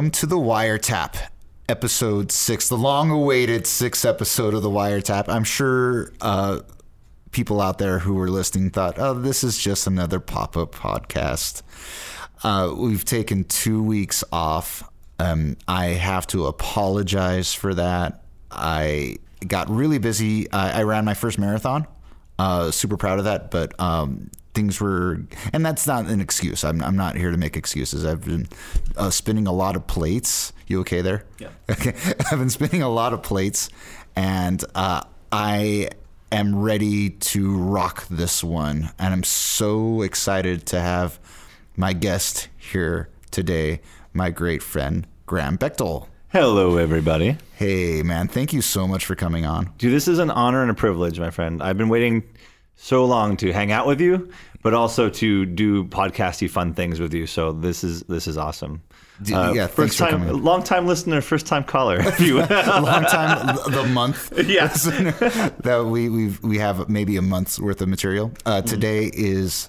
Welcome to the Wiretap, episode six, the long awaited sixth episode of the Wiretap. I'm sure uh, people out there who were listening thought, oh, this is just another pop up podcast. Uh, we've taken two weeks off. Um, I have to apologize for that. I got really busy. I, I ran my first marathon. Uh, super proud of that, but um, things were, and that's not an excuse. I'm, I'm not here to make excuses. I've been uh, spinning a lot of plates. You okay there? Yeah. Okay. I've been spinning a lot of plates, and uh, I am ready to rock this one. And I'm so excited to have my guest here today, my great friend, Graham Bechtel. Hello, everybody. Hey, man, thank you so much for coming on. Dude, this is an honor and a privilege, my friend. I've been waiting so long to hang out with you, but also to do podcasty fun things with you. So this is this is awesome. D- yeah, first time, long time listener, first time caller. If you, Long time, the month. Yes. that we we we have maybe a month's worth of material. Uh, today is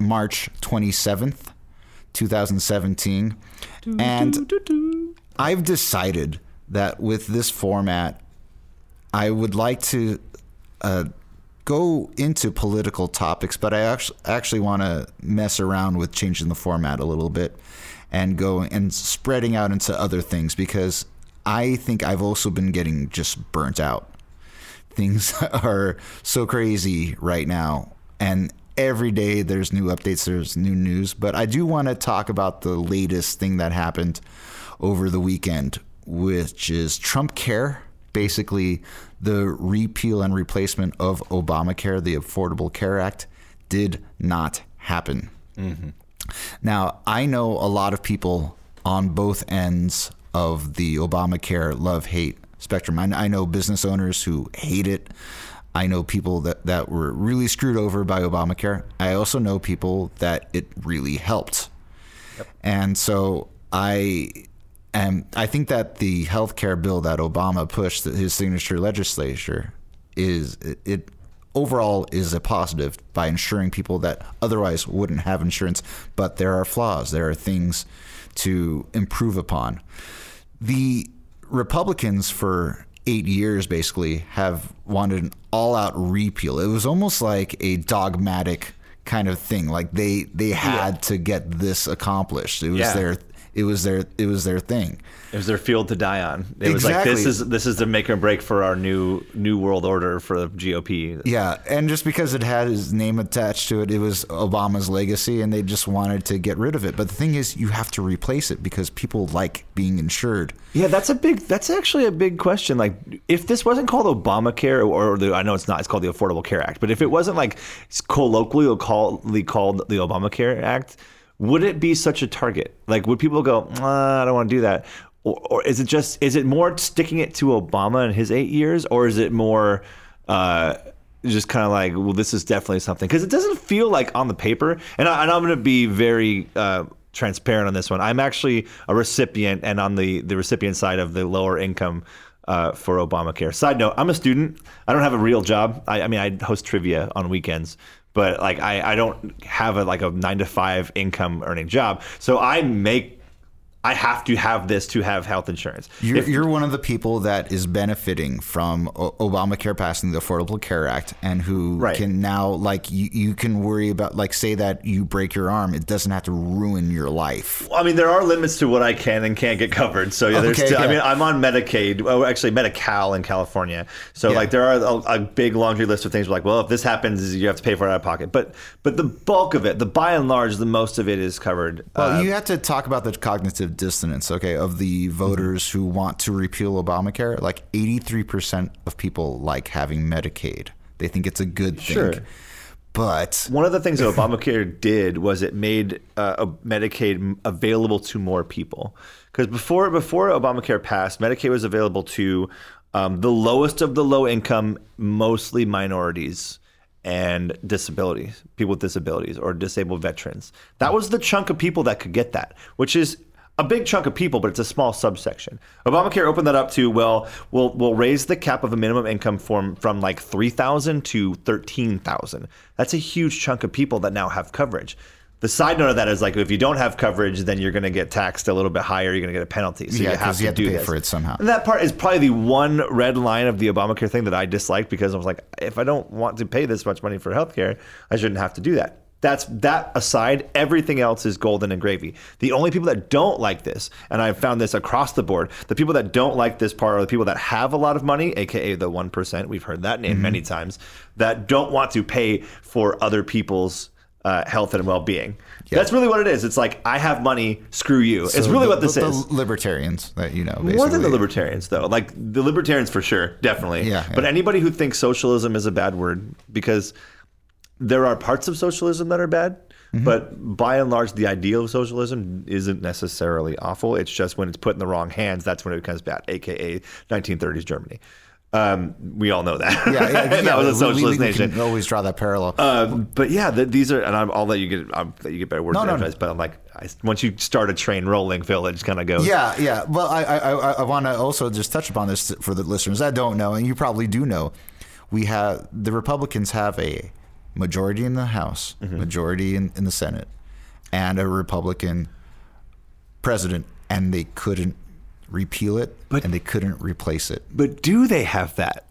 March twenty seventh, two thousand seventeen, and I've decided that with this format, I would like to uh, go into political topics, but I actually actually want to mess around with changing the format a little bit and go and spreading out into other things because I think I've also been getting just burnt out. Things are so crazy right now, and every day there's new updates, there's new news. But I do want to talk about the latest thing that happened over the weekend, which is Trump Care. Basically, the repeal and replacement of Obamacare, the Affordable Care Act, did not happen. Mm-hmm. Now, I know a lot of people on both ends of the Obamacare love hate spectrum. I, I know business owners who hate it. I know people that, that were really screwed over by Obamacare. I also know people that it really helped. And so I am I think that the health care bill that Obama pushed, his signature legislature, is it, it overall is a positive by ensuring people that otherwise wouldn't have insurance. But there are flaws. There are things to improve upon. The Republicans for eight years basically have wanted an all-out repeal. It was almost like a dogmatic kind of thing. Like they they had to get this accomplished. It was Yeah. their it was their it was their thing. it was their field to die on. It was like this is this is the make or break for our new new world order for the GOP. Yeah, and just because it had his name attached to it, it was Obama's legacy, and they just wanted to get rid of it. But the thing is, you have to replace it because people like being insured. Yeah, that's a big. That's actually a big question. Like, if this wasn't called Obamacare, or the, I know it's not. It's called the Affordable Care Act. But if it wasn't like it's colloquially called the Obamacare Act, would it be such a target? Like, would people go, "Ah, I don't want to do that? Or, or is it just? Is it more sticking it to Obama and his eight years, or is it more? Uh, just kind of like, well, this is definitely something because it doesn't feel like on the paper. And, I, I'm going to be very uh, transparent on this one. I'm actually a recipient and on the the recipient side of the lower income uh, for Obamacare. Side note: I'm a student. I don't have a real job. I, I mean, I host trivia on weekends. But like I, I don't have a like a nine to five income earning job, so I make I have to have this to have health insurance. You're, If- you're one of the people that is benefiting from o- Obamacare passing the Affordable Care Act, and who Right. can now like you, you can worry about like say that you break your arm, it doesn't have to ruin your life. I mean, there are limits to what I can and can't get covered. So yeah, there's. Okay, still, I mean, I'm on Medicaid. Well, actually, Medi-Cal in California. So Yeah. like, there are a, a big laundry list of things. Like, well, if this happens, you have to pay for it out of pocket. But but the bulk of it, the by and large, the most of it is covered. Well, Uh, you have to talk about the cognitive dissonance, okay, of the voters who want to repeal Obamacare. Like 83% of people like having Medicaid. They think it's a good thing. Sure. But One of the things that Obamacare did was it made uh, a Medicaid available to more people. Because before before Obamacare passed, Medicaid was available to um, the lowest of the low income, mostly minorities and disabilities, people with disabilities or disabled veterans. That was the chunk of people that could get that, which is a big chunk of people, but it's a small subsection. Obamacare opened that up to well, we'll we'll raise the cap of a minimum income from from like three thousand to thirteen thousand. That's a huge chunk of people that now have coverage. The side note of that is like if you don't have coverage, then you're going to get taxed a little bit higher. You're going to get a penalty. So Yeah, you have to you have to do pay this. for it somehow. And that part is probably the one red line of the Obamacare thing that I disliked because I was like, if I don't want to pay this much money for healthcare, I shouldn't have to do that. That's that aside, everything else is golden and gravy. The only people that don't like this, and I've found this across the board, the people that don't like this part are the people that have a lot of money, aka the one percent. We've heard that name Mm-hmm. many times. That don't want to pay for other people's uh, health and well-being. That's really what it is. It's like I have money, screw you. it's really the- what this the, is. The libertarians that you know, basically. More than the libertarians, though. Like the libertarians for sure, definitely. Yeah, But anybody who thinks socialism is a bad word, because there are parts of socialism that are bad, Mm-hmm. but by and large, the ideal of socialism isn't necessarily awful. It's just when it's put in the wrong hands, that's when it becomes bad, aka 1930s Germany. Um, we all know that. Yeah, yeah, that yeah, was a socialist we, we nation. Can always draw that parallel. Um, but yeah, th these are, and I'm, I'll let you get, I'll let you get better words No, than no, advice, But I'm like, I, once you start a train rolling, Phil, it just kind of goes. Yeah, yeah. Well, I I, I, I want to also just touch upon this for the listeners that don't know, and you probably do know. We have the Republicans have a majority in the House, Mm-hmm. majority in, in the Senate, and a Republican president, and they couldn't repeal it, But- and they couldn't replace it. But do they have that?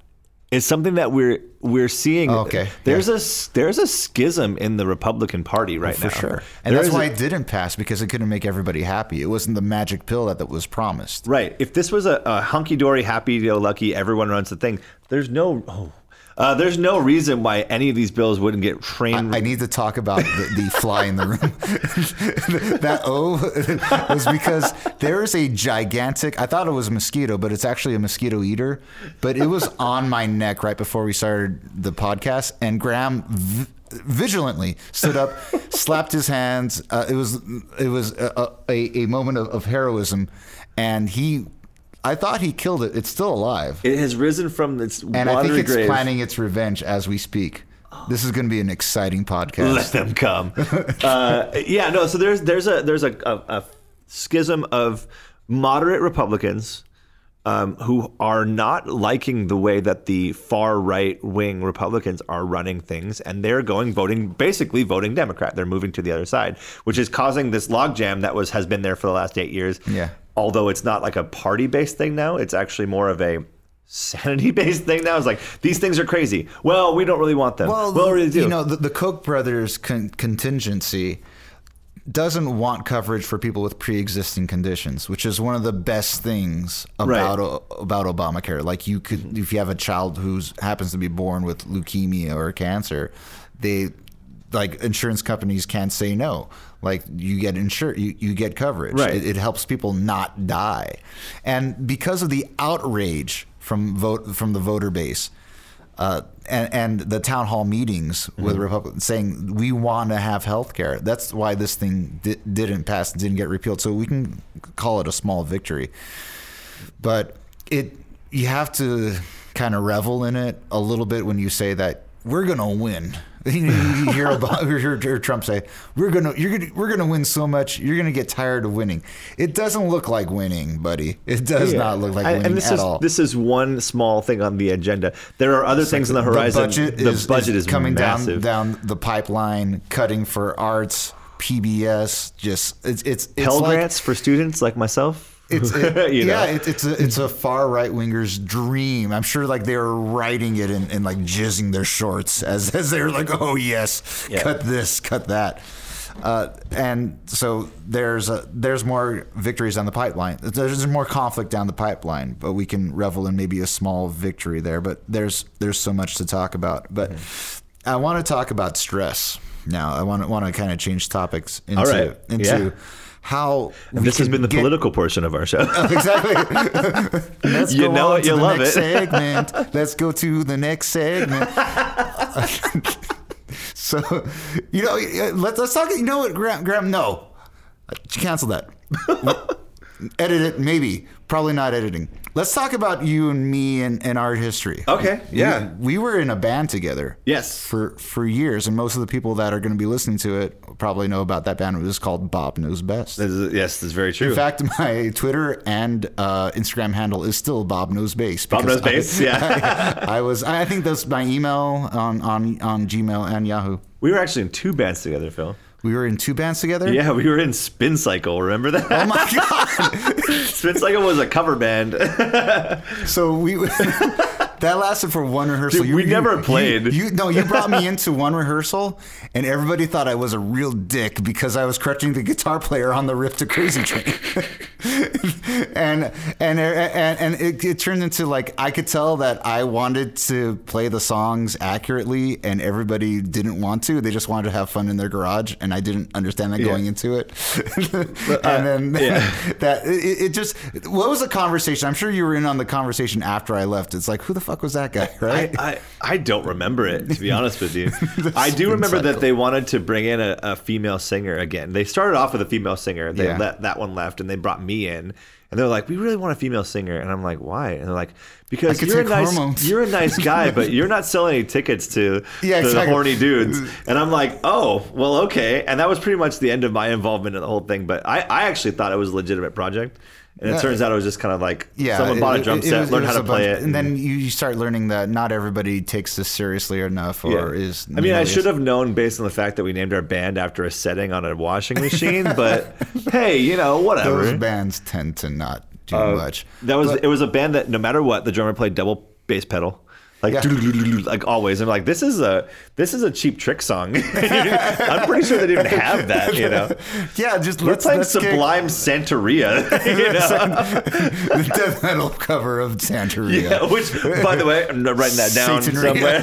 It's something that we're we're seeing. Okay, There's a s- there's a schism in the Republican Party right For now. sure, and There that's why a- it didn't pass because it couldn't make everybody happy. It wasn't the magic pill that, that was promised. Right. If this was a, a hunky dory, happy go lucky, everyone runs the thing. There's no. Oh, uh, there's no reason why any of these bills wouldn't get trained. I need to talk about the, the fly in the room. that O was because there is a gigantic. I thought it was a mosquito, but it's actually a mosquito eater. But it was on my neck right before we started the podcast, and Graham. V- vigilantly stood up slapped his hands uh, it was it was a, a, a moment of, of heroism and he i thought he killed it it's still alive it has risen from its and i think it's grave. planning its revenge as we speak this is going to be an exciting podcast Let them come. uh, yeah, no. So there's there's a there's a, a, a schism of moderate Republicans um, who are not liking the way that the far right wing Republicans are running things, and they're going voting basically voting Democrat. They're moving to the other side, which is causing this logjam that was has been there for the last eight years. Yeah. Although it's not like a party based thing now, it's actually more of a sanity based thing now. It's like these things are crazy. Well, we don't really want them. Well, what do you know, the, the Koch brothers con- contingency doesn't want coverage for people with pre-existing conditions, which is one of the best things about o- about Obamacare. Like you could, if you have a child who's happens to be born with leukemia or cancer, they like insurance companies can't say no. Like you get insure, you, you get coverage. Right. It, it helps people not die, and because of the outrage from vote from the voter base, uh, and, and the town hall meetings with Republicans saying we want to have health care. That's why this thing di- didn't pass, didn't get repealed. So we can call it a small victory. But it, you have to kind of revel in it a little bit when you say that we're gonna win. You, hear, about, you hear, hear Trump say, "We're gonna, you're gonna, we're gonna win so much, you're gonna get tired of winning." It doesn't look like winning, buddy. It does Yeah. not look like And- winning and this at is all. this is one small thing on the agenda. There are other things on the horizon. The budget, the is, budget is is, coming massive. down down the pipeline, cutting for arts, PBS. Just it's it's, it's Pell like, grants for students like myself. It's it, You know? yeah, it, it's a it's a far right winger's dream. I'm sure like they were writing it and, and like jizzing their shorts as as they're like, oh yes, Yeah. cut this, cut that. Uh, and so there's a, there's more victories on the pipeline. There's more conflict down the pipeline, but we can revel in maybe a small victory there. But there's there's so much to talk about. But Mm-hmm. I want to talk about stress now. I want to want to kind of change topics into right. into Yeah. How And this has been the get- political portion of our show. exactly. Let's You go know on it, to you the love next it. segment. Let's go to the next segment. so, you know, uh, let's let's talk. You know what, Graham? Graham, no, cancel that. Edit it, maybe. Probably not editing. Let's talk about you and me and, and art history. Okay, We- yeah. We, were in a band together. Yes. For for years, and most of the people that are going to be listening to it probably know about that band. It was called Bob Knows Best. This is- yes, that's very true. In fact, my Twitter and uh, Instagram handle is still Bob Knows Bass. Bob knows bass. I, Yeah, I was. I think that's my email on on on Gmail and Yahoo. we were actually in two bands together, Phil. We were in two bands together. Yeah, we were in Spin Cycle. Remember that? Oh my god! Spin Cycle was a cover band. so we that lasted for one rehearsal. Dude, we never played. You, you, no, you brought me into one rehearsal, and everybody thought I was a real dick because I was crutching the guitar player on the riff to Crazy Train. and and and and it, it turned into like I could tell that I wanted to play the songs accurately, and everybody didn't want to. They just wanted to have fun in their garage, and I didn't understand that going into it. Uh, and then yeah. that it, it just what was the conversation? I'm sure you were in on the conversation after I left. It's like who the fuck was that guy, right? I, I, I don't remember it to be honest with you. I do remember that they wanted to bring in a, a female singer again. They started off with a female singer. They Yeah. let that one left, and they brought me in. And they're like, "We really want a female singer," and I'm like, "Why?" And they're like, "Because you're a nice, hormones." you're a nice guy, but you're not selling any tickets to Yeah, the exactly. horny dudes." And I'm like, "Oh, well, okay." And that was pretty much the end of my involvement in the whole thing. But I, I actually thought it was a legitimate project, and it Yeah. turns out it was just kind of like yeah, someone it- bought a it- drum it set, was- learned how to play bunch- it, and then you, start learning that not everybody takes this seriously enough, or is. I mean, I should have known based on the fact that we named our band after a setting on a washing machine, but hey, you know, whatever. Those bands tend to not do Uh, much. That was But- it was a band that no matter what, the drummer played double bass pedal. Like Yeah. like always. I'm like, this is a this is a cheap trick song. I'm pretty sure they didn't even have that, you know. Yeah, just let's playing let's Sublime Santeria. You know? the death metal cover of Santeria. Yeah, which, by the way, I'm writing that down Sataria. somewhere.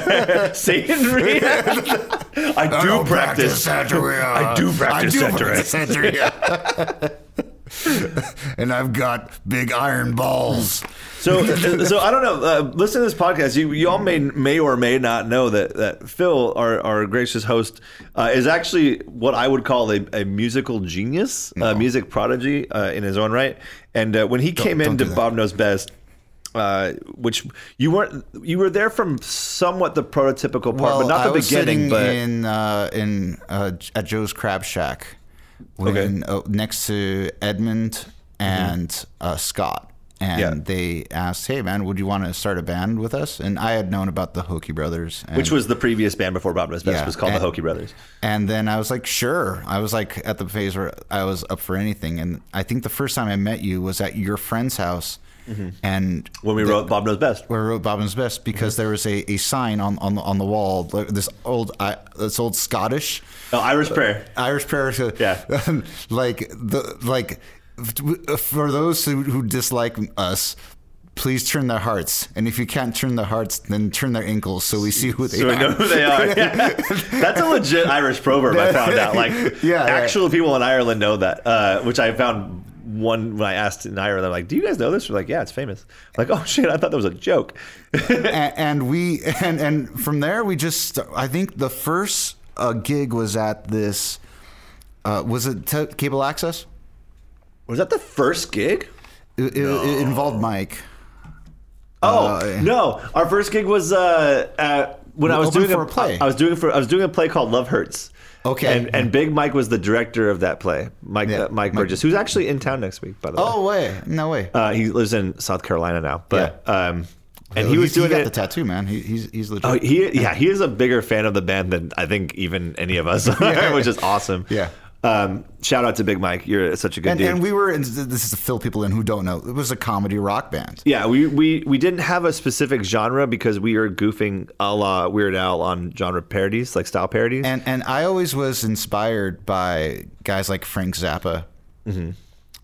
Satanria. I do oh, don't practice. Santeria. I do practice I do Santeria. practice Santeria. and I've got big iron balls. So, so I don't know. Uh, listen to this podcast. You, you all may may or may not know that that Phil, our, our gracious host, uh, is actually what I would call a, a musical genius, a music prodigy uh, in his own right. And uh, when he came don't into. Bob Knows Best. Uh, which you weren't you were there from somewhat the prototypical part, but not I the was beginning. But in uh, in uh, at Joe's Crab Shack, when uh, next to Edmund and uh, Scott, and Yeah. they asked, "Hey man, would you want to start a band with us?" And I had known about the Hokey Brothers, and, which was the previous band before Bob Best Yeah, was called and- the Hokey Brothers. And then I was like, sure. I was like at the phase where I was up for anything. And I think the first time I met you was at your friend's house, and When we the- wrote Bob Knows Best. I wrote Bobbin's Best because there was a, a sign on, on the on the wall, this old I, this old Scottish Oh, Irish Prayer. Irish prayer. to- Yeah. like the like for those who, who dislike us. Please turn their hearts, and if you can't turn their hearts, then turn their ankles so we see who they So we are. know who they are. Yeah. That's a legit Irish proverb I found out. Like, Yeah, yeah. actual people in Ireland know that, uh, which I found one when I asked in Ireland, they're like, do you guys know this? They're like, yeah, it's famous. I'm like, oh shit, I thought that was a joke. and, and we and and from there we just I think the first uh, gig was at this uh, was it t- cable access Was that the first gig? it, it, it involved Mike Oh Uh, no, our first gig was uh, at, when I was doing for a play. I was doing for I was doing a play called Love Hurts. Okay. and, and Big Mike was the director of that play, Mike Yeah, uh, Mike Burgess, who's actually in town next week, by the way. oh way no way Uh, he lives in South Carolina now, but um, and he was he's- doing got it. the tattoo man he, he's he's legit Oh, he yeah, he is a bigger fan of the band than I think even any of us are, which is awesome. Yeah. Um, shout out to Big Mike. You're such a good and, dude. and we were and this is to fill people in who don't know it was a comedy rock band yeah, we, we we didn't have a specific genre because we were goofing a la Weird Al on genre parodies, like style parodies. and and I always was inspired by guys like Frank Zappa, Mm-hmm.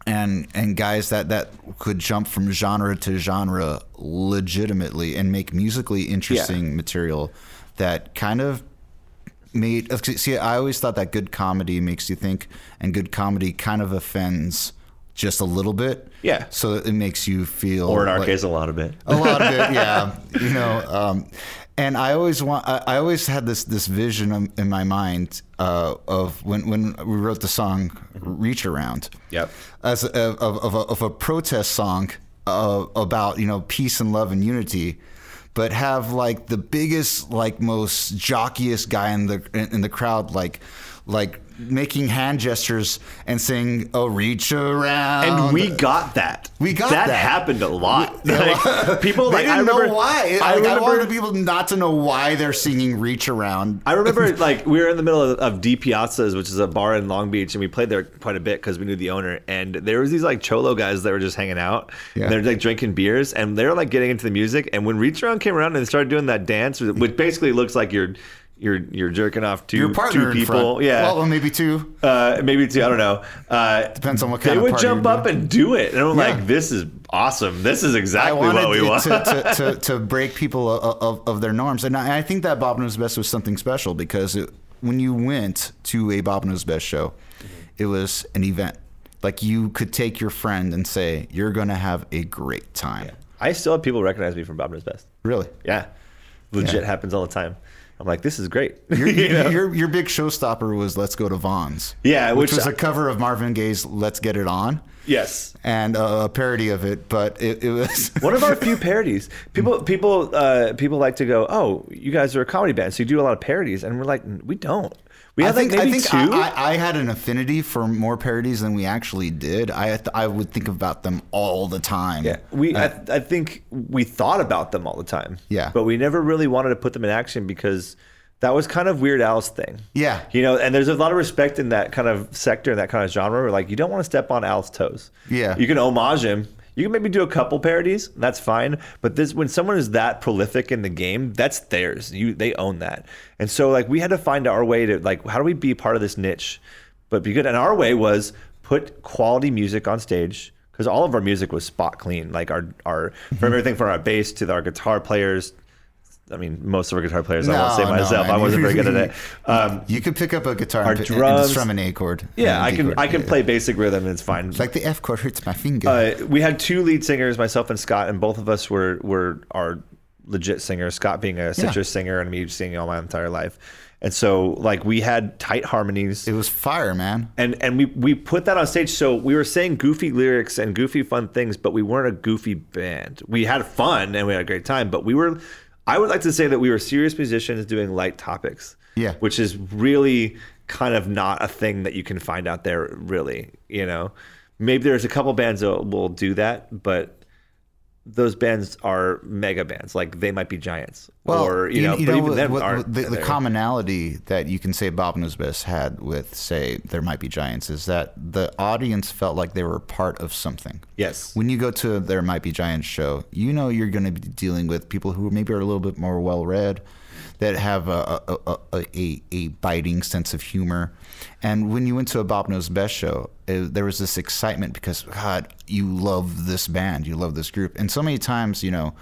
and and guys that that could jump from genre to genre legitimately and make musically interesting material that kind of made. See, I always thought that good comedy makes you think, and good comedy kind of offends just a little bit. Yeah. So it makes you feel, or in our like- case, a lot of it. a lot of it, yeah. You know, um, and I always want. I, I always had this this vision in- in my mind uh, of when when we wrote the song "Reach Around." Yep. As a, of of a, of a protest song uh, about you know peace and love and unity. But have like the biggest, like most jockiest guy in the in, the crowd, like like making hand gestures and saying, "Oh, reach around." and we got that. We got that. that. happened a lot. Like, people they like didn't I remember, know why. I Like, I, wanted people not to know why they're singing "Reach Around." I remember like we were in the middle of, of DiPiazza's, which is a bar in Long Beach, and we played there quite a bit because we knew the owner. And there was these like cholo guys that were just hanging out. Yeah. They're like drinking beers, and they're like getting into the music. And when Reach Around came around and they started doing that dance, which basically looks like you're you're you're jerking off two Your two people, yeah. Well, maybe two. uh, maybe two. I don't know. Uh, Depends on what kind of thing. They would party jump you're up and do it, and I'm Yeah. like, "This is awesome. This is exactly wanted what we want." to, to, to, to break people of, of, of their norms, and I, I think that Bob Knows Best was something special because it, when you went to a Bob Knows Best show, it was an event. Like you could take your friend and say, "You're going to have a great time." I still have people recognize me from Bob Knows Best. Really. Yeah, legit Yeah. happens all the time. I'm like, this is great. Your, You know? your, your big showstopper was "Let's Go to Vons." Yeah, which, which was I- a cover of Marvin Gaye's "Let's Get It On" yes. and a parody of it, but it, it was One of our few parodies. People, people, uh, people like to go, "Oh, you guys are a comedy band, so you do a lot of parodies," and we're like, "We don't. We I think, like maybe I, think two." I, I, had an affinity for more parodies than we actually did. I I would think about them all the time. yeah, we. I, I think we thought about them all the time. Yeah. but we never really wanted to put them in action because that was kind of Weird Al's thing. Yeah. you know, and there's a lot of respect in that kind of sector, and that kind of genre. Where like you don't want to step on Al's toes. Yeah. you can homage him. You can maybe do a couple parodies. That's fine. But this, when someone is that prolific in the game, that's theirs. You, they own that. And so, like, we had to find our way to like, how do we be part of this niche, but be good? And our way was put quality music on stage because all of our music was spot clean. Like our, our Mm-hmm. from everything from our bass to our guitar players. I mean, most of our guitar players. I won't say no, myself. man. I wasn't very good at it. Um, You could pick up a guitar Our and, drums- and strum an A chord. yeah, I can chord. I can play basic rhythm and it's fine. It's like the F chord hurts my finger. Uh, we had two lead singers, myself and Scott, and both of us were were our legit singers. Scott being a citrus singer and me singing all my entire life, and so like we had tight harmonies. it was fire, man. and and we we put that on stage. So we were saying goofy lyrics and goofy fun things, but we weren't a goofy band. We had fun and we had a great time, but we were. I would like to say that we were serious musicians doing light topics. Yeah. which is really kind of not a thing that you can find out there. Really, you know, maybe there's a couple bands that will do that, but those bands are mega bands. Like they might be giants, or you, know, but even what- them what- aren't. the, the commonality that you can say Bob Best had with, say, They Might Be Giants is that the audience felt like they were part of something. yes, When you go to a They Might Be Giants show, you know you're going to be dealing with people who maybe are a little bit more well read, that have a, a, a, a, biting sense of humor. And when you went to a Bob Knows Best show, it, there was this excitement because, God, you love this band, you love this group. And so many times, you know,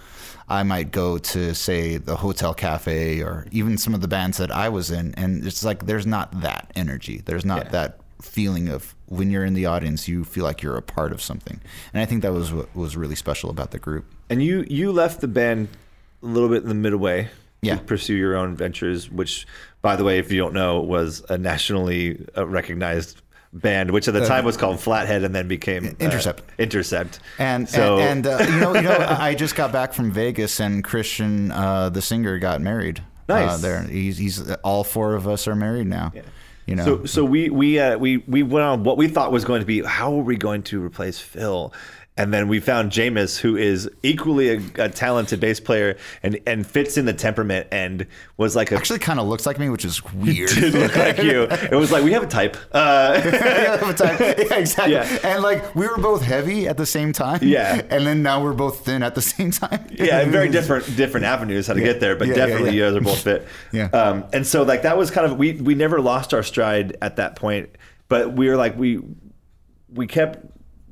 I might go to, say, the Hotel Cafe or even some of the bands that I was in, and it's like there's not that energy. There's not Yeah. that feeling of when you're in the audience, you feel like you're a part of something. And I think that was what was really special about the group. And you you left the band a little bit in the midway Yeah. pursue your own ventures, which, by the way, if you don't know, was a nationally uh, recognized band, which at the time was called Flathead, and then became uh, Intercept. Intercept. And so and, and uh, you know, you know, I just got back from Vegas, and Christian, uh, the singer, got married. Uh, Nice. there, he's, he's all four of us are married now. You know, So, so we we uh, we we went on what we thought was going to be how are we going to replace Phil, and then we found Jameis, who is equally a, a talented bass player and and fits in the temperament and was like a actually kind of looks like me, which is weird. did look like you. It was like we have a type. Uh, yeah, have a type. Yeah, exactly. Yeah. And like we were both heavy at the same time. Yeah. And then now we're both thin at the same time. yeah, and very different different avenues how to get there, but Yeah, yeah, definitely yeah. you guys are both fit. Yeah. Um, and so like that was kind of we we never lost our stride at that point, but we were like we we kept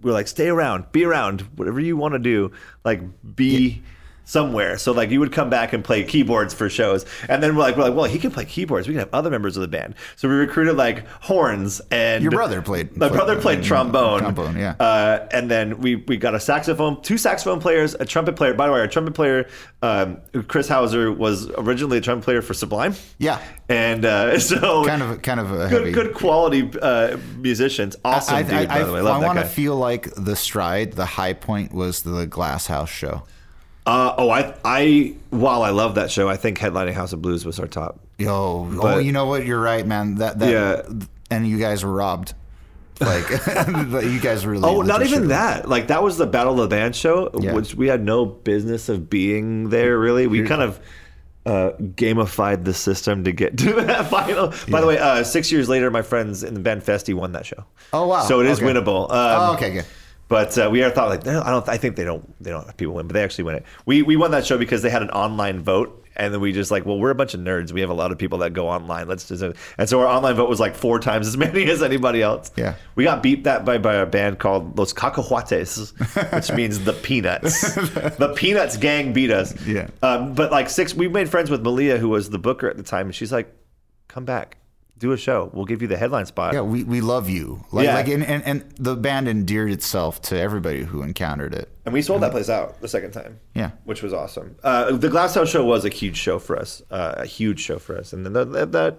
we were like stay around, be around, whatever you want to do, like be. Somewhere, so like you would come back and play keyboards for shows, and then we're like, we're like, well, he can play keyboards. We can have other members of the band. So we recruited like horns and Your brother played- My brother played- trombone. trombone, yeah. Uh, and then we we got a saxophone, two saxophone players, a trumpet player. By the way, our trumpet player, um, Chris Hauser, was originally a trumpet player for Sublime. Yeah. And uh, so Kind of, kind of a good, heavy. good quality uh, musicians. Awesome I, dude, by the way. Love that want to feel like the stride, the high point was the Glass House show. Uh, oh, I, I, while I love that show, I think headlining House of Blues was our top. Yo, oh, you know what? You're right, man. That that Yeah. and you guys were robbed. Like you guys really. Oh, not even that. Like that was the Battle of the Band show, Yeah. which we had no business of being there. Really, we kind of uh, gamified the system to get to that final. By the way, uh, six years later, my friends in the band Festi won that show. Oh, wow. So it is Okay. winnable. Um, Oh, okay, good. But uh, we are thought like "No, I don't. I think they don't. They don't have people win, but they actually win it. We we won that show because they had an online vote, and then we just like, well, we're a bunch of nerds. We have a lot of people that go online. Let's just and so our online vote was like four times as many as anybody else. Yeah. we got beat that by by a band called Los Cacahuates, which means the Peanuts. the Peanuts gang beat us. Yeah. Um, but like six, we made friends with Malia, who was the booker at the time, and she's like, "Come back, do a show. We'll give you the headline spot." Yeah, we, we love you. Like, Yeah. like and, and, and the band endeared itself to everybody who encountered it. And we sold that place out the second time. Yeah. Which was awesome. Uh, the Glass House show was a huge show for us, uh, a huge show for us. And then that, that, that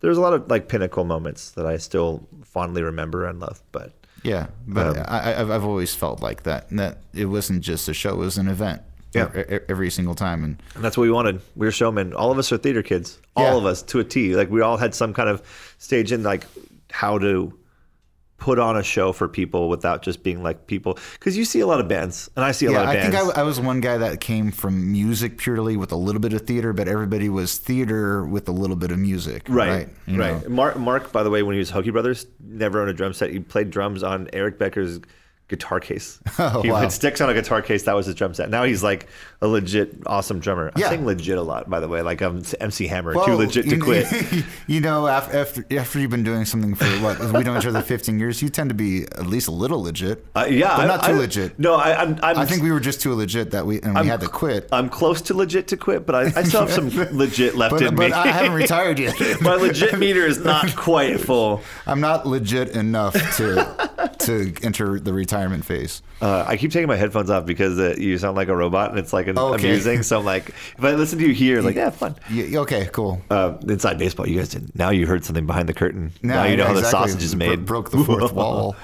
there's a lot of like pinnacle moments that I still fondly remember and love. But Yeah, but Um, I, I've always felt like that. That it wasn't just a show; it was an event. Yeah. every single time, and and that's what we wanted. We were showmen. All of us are theater kids. All Yeah. of us to a T. Like we all had some kind of stage in like how to put on a show for people without just being like people. Because you see a lot of bands, and I see a yeah, lot of bands I think I, I was one guy that came from music purely with a little bit of theater, but everybody was theater with a little bit of music. Right, Right. right. Mark, Mark, by the way, when he was Hokey Brothers, never owned a drum set. He played drums on Eric Becker's guitar case. Oh, he wow. had sticks on a guitar case. That was his drum set. Now he's like a legit awesome drummer. I'm Yeah. saying legit a lot, by the way. Like I'm MC Hammer, too legit to you, quit. You know, after, after you've been doing something for what we know each other 15 years, you tend to be at least a little legit. Uh, yeah, but I- not too I- legit. No, I, I'm, I'm. I think we were just too legit that we and we had to quit. I'm close to legit to quit, but I, I still have some legit left but in but me. I haven't retired yet. My legit meter is not quite full. I'm not legit enough to to enter the retirement phase. Uh, I keep taking my headphones off because uh, you sound like a robot, and it's like an, Okay. amusing. So I'm like, if I listen to you here, like, yeah, fun. Yeah, okay, cool. Uh, inside baseball, you guys didn't. Now you heard something behind the curtain. now you know how the exactly. sausage is Bro- made. broke the fourth wall.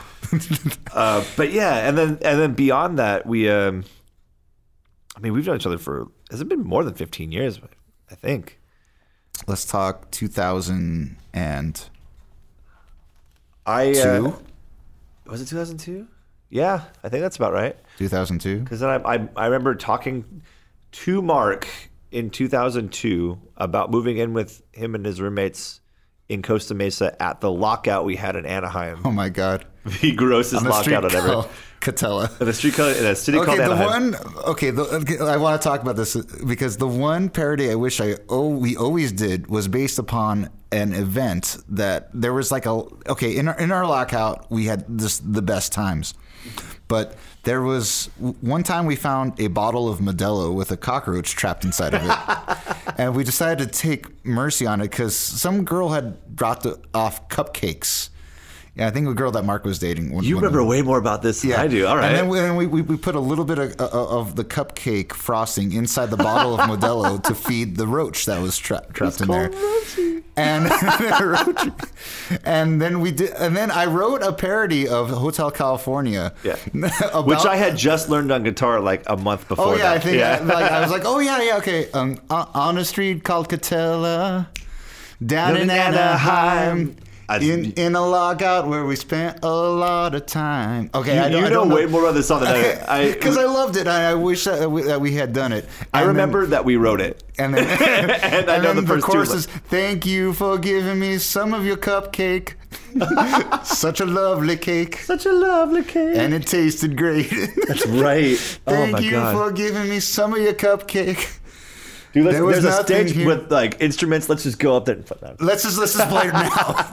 Uh, but yeah, and then and then beyond that, we. Um, I mean, we've known each other for. Has it been more than 15 years? I think. Let's talk 2000 and I uh, was it 2002. Yeah, I think that's about right. 2002. Because then I, I I remember talking to Mark in 2002 about moving in with him and his roommates in Costa Mesa at the lockout we had in Anaheim. Oh my God. the grossest On the lockout I've ever. Katella. A street called, a city Okay, called the Anaheim. one. Okay, the, okay, I want to talk about this because the one parody I wish I oh we always did was based upon an event that there was like a okay in our in our lockout we had this the best times, but there was one time we found a bottle of Modelo with a cockroach trapped inside of it, and we decided to take mercy on it because some girl had dropped off cupcakes. Yeah, I think the girl that Mark was dating. when- You when- remember way more about this than I do. All right. and then we, and we, we, we put a little bit of, uh, of the cupcake frosting inside the bottle of Modelo to feed the roach that was tra- trapped in there. And roach. and then we did, and then I wrote a parody of Hotel California. Yeah. about- Which I had just learned on guitar like a month before. Oh yeah, that. I think I, like, I was like, oh yeah, yeah, okay. Um, on on a street called Katella, down in Down in Anaheim. I- in, in a lockout where we spent a lot of time. Okay, You, I don't, you I know, don't way more about this song than I. I, because I, loved it. I, I wish that we, that we had done it. I And remember then, that we wrote it. and then, And I know the first is, "Thank you for giving me some of your cupcake. Such a lovely cake, Such a lovely cake. and it tasted great. That's right. oh Thank my you god. for giving me some of your cupcake." Dude, let's, there was there's a stage here. with like instruments. Let's just go up there and put that. Let's just let's just play it now.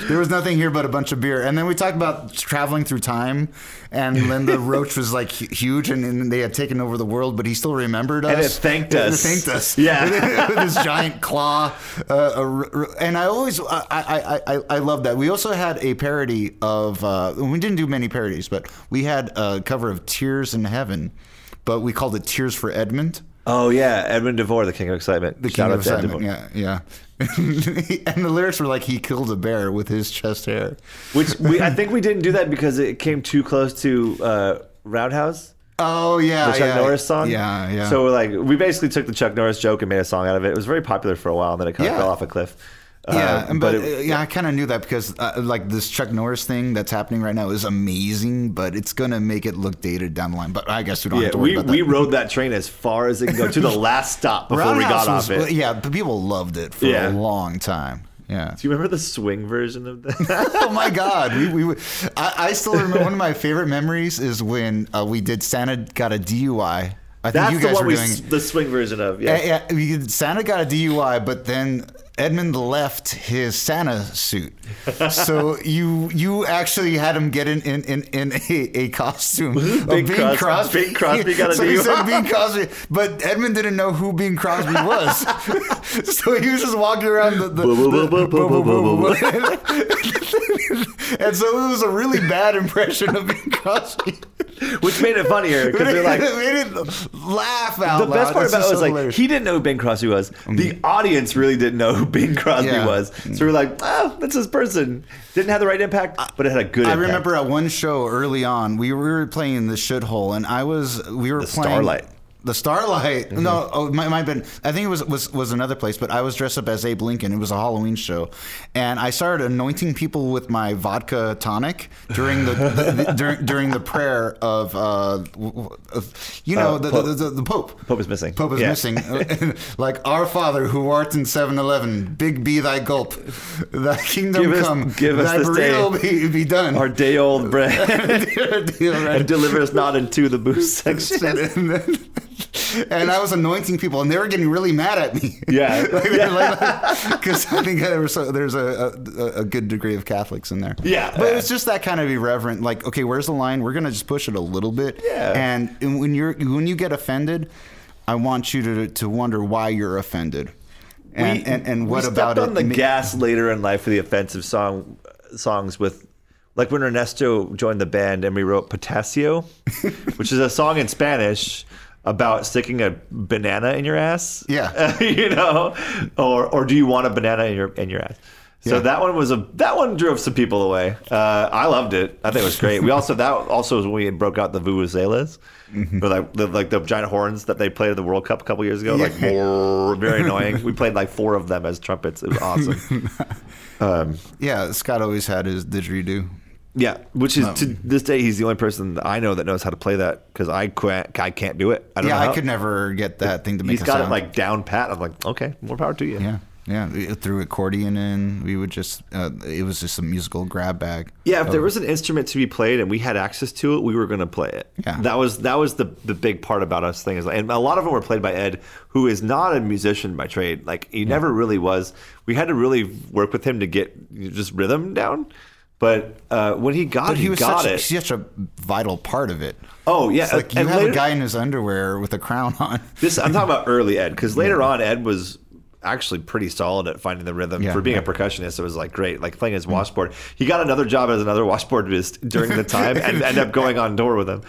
there was nothing here but a bunch of beer, and then we talked about traveling through time, and then the roach was like huge, and, and they had taken over the world, but he still remembered us And it thanked And us. It thanked us, Yeah. with his giant claw. Uh, a r- r- and I always I, I I I love that. We also had a parody of uh, we didn't do many parodies, but we had a cover of Tears in Heaven, but we called it Tears for Edmund. Oh yeah, Edmund DeVore, the King of Excitement. The Shout King of Excitement. Yeah, yeah. and the lyrics were like he killed a bear with his chest hair. Which we I think we didn't do that because it came too close to uh, Roundhouse. Oh yeah, the Chuck yeah. Norris song. Yeah, yeah. So we're like we basically took the Chuck Norris joke and made a song out of it. It was very popular for a while, and then it kind of Yeah. fell off a cliff. Yeah, Um, but, but uh, it- yeah, I kind of knew that because uh, like this Chuck Norris thing that's happening right now is amazing, but it's gonna make it look dated down the line. But I guess we don't yeah, have to worry we, about that. we rode that train as far as it can go to the last stop before we Roundhouse got off it. Yeah, but people loved it for Yeah. a long time. Yeah. Do you remember the swing version of that? oh my God, we, we I, I still remember one of my favorite memories is when uh, we did Santa got a DUI. I think That's you the guys one were we doing. the swing version of. Yeah. Yeah, yeah, we Santa got a DUI, but then Edmund left his Santa suit. So you you actually had him get in in, in, in a, a costume of Bing Crosby- Crosby. Bing Crosby got a so he said. Bing Crosby, but Edmund didn't know who Bing Crosby was. so he was just walking around the, and so it was a really bad impression of Bing Crosby. Which made it funnier because they're like. made it laugh out loud. The best part It's about it was like hilarious. he didn't know who Bing Crosby was. The mm-hmm. audience really didn't know who Bing Crosby Yeah. was. So we're like, oh, that's this person. Didn't have the right impact, but it had a good. I impact. remember at one show early on, we were playing the shithole, and I was we were The playing Starlight. The Starlight. Mm-hmm. No, oh, it might, might have been. I think it was, was was another place, but I was dressed up as Abe Lincoln. It was a Halloween show, and I started anointing people with my vodka tonic during the, the, the- during, during the prayer of, uh, of you know, Uh, the, Pope. the, the, the Pope. Pope is missing. Pope is Yeah. missing. like our Father who art in 7-Eleven, big be thy gulp. Thy kingdom Give us- come. give us thy this day be, be done. our day old bread and deliver us not into the boost section. and, I was anointing people, and they were getting really mad at me. Yeah. because I think there was a, there's a, a, a good degree of Catholics in there. Yeah. but it was just that kind of irreverent. Like, okay, where's the line? We're gonna just push it a little bit. Yeah. And, and when you're when you get offended, I want you to to wonder why you're offended. And, we, and, and what stepped about on it? the gas later in life for the offensive song songs with like when Ernesto joined the band and we wrote Potasio, which is a song in Spanish about sticking a banana in your ass. Yeah. you know, or or do you want a banana in your in your ass? So Yeah. that one was a that one drove some people away. Uh, I loved it. I think it was great. We also that also was when we broke out the vuvuzelas, Mm-hmm. like the, like the giant horns that they played at the World Cup a couple years ago. Like "Brrr," very annoying. We played like four of them as trumpets. It was awesome. yeah, Scott always had his didgeridoo. Yeah, which is to this day he's the only person that I know that knows how to play that because I can't I can't do it. I don't Yeah. I could never get that thing to make He's a got sound. it like down pat. I'm like, okay, more power to you. Yeah, yeah. Threw accordion in. We would just. Uh, it was just a musical grab bag. Yeah, if there was an instrument to be played and we had access to it, we were going to play it. Yeah. that was that was the the big part about us thing is, and a lot of them were played by Ed, who is not a musician by trade. Like he never really was. We had to really work with him to get just rhythm down. But uh, when he got But it, he he was got such, it. such a vital part of it. oh yeah, It's like you and have later- a guy in his underwear with a crown on. This I'm talking about early Ed because later on Ed was actually pretty solid at finding the rhythm Yeah, for being yeah. a percussionist. It was like great, like playing his washboard. He got another job as another washboardist during the time and ended up going on tour with him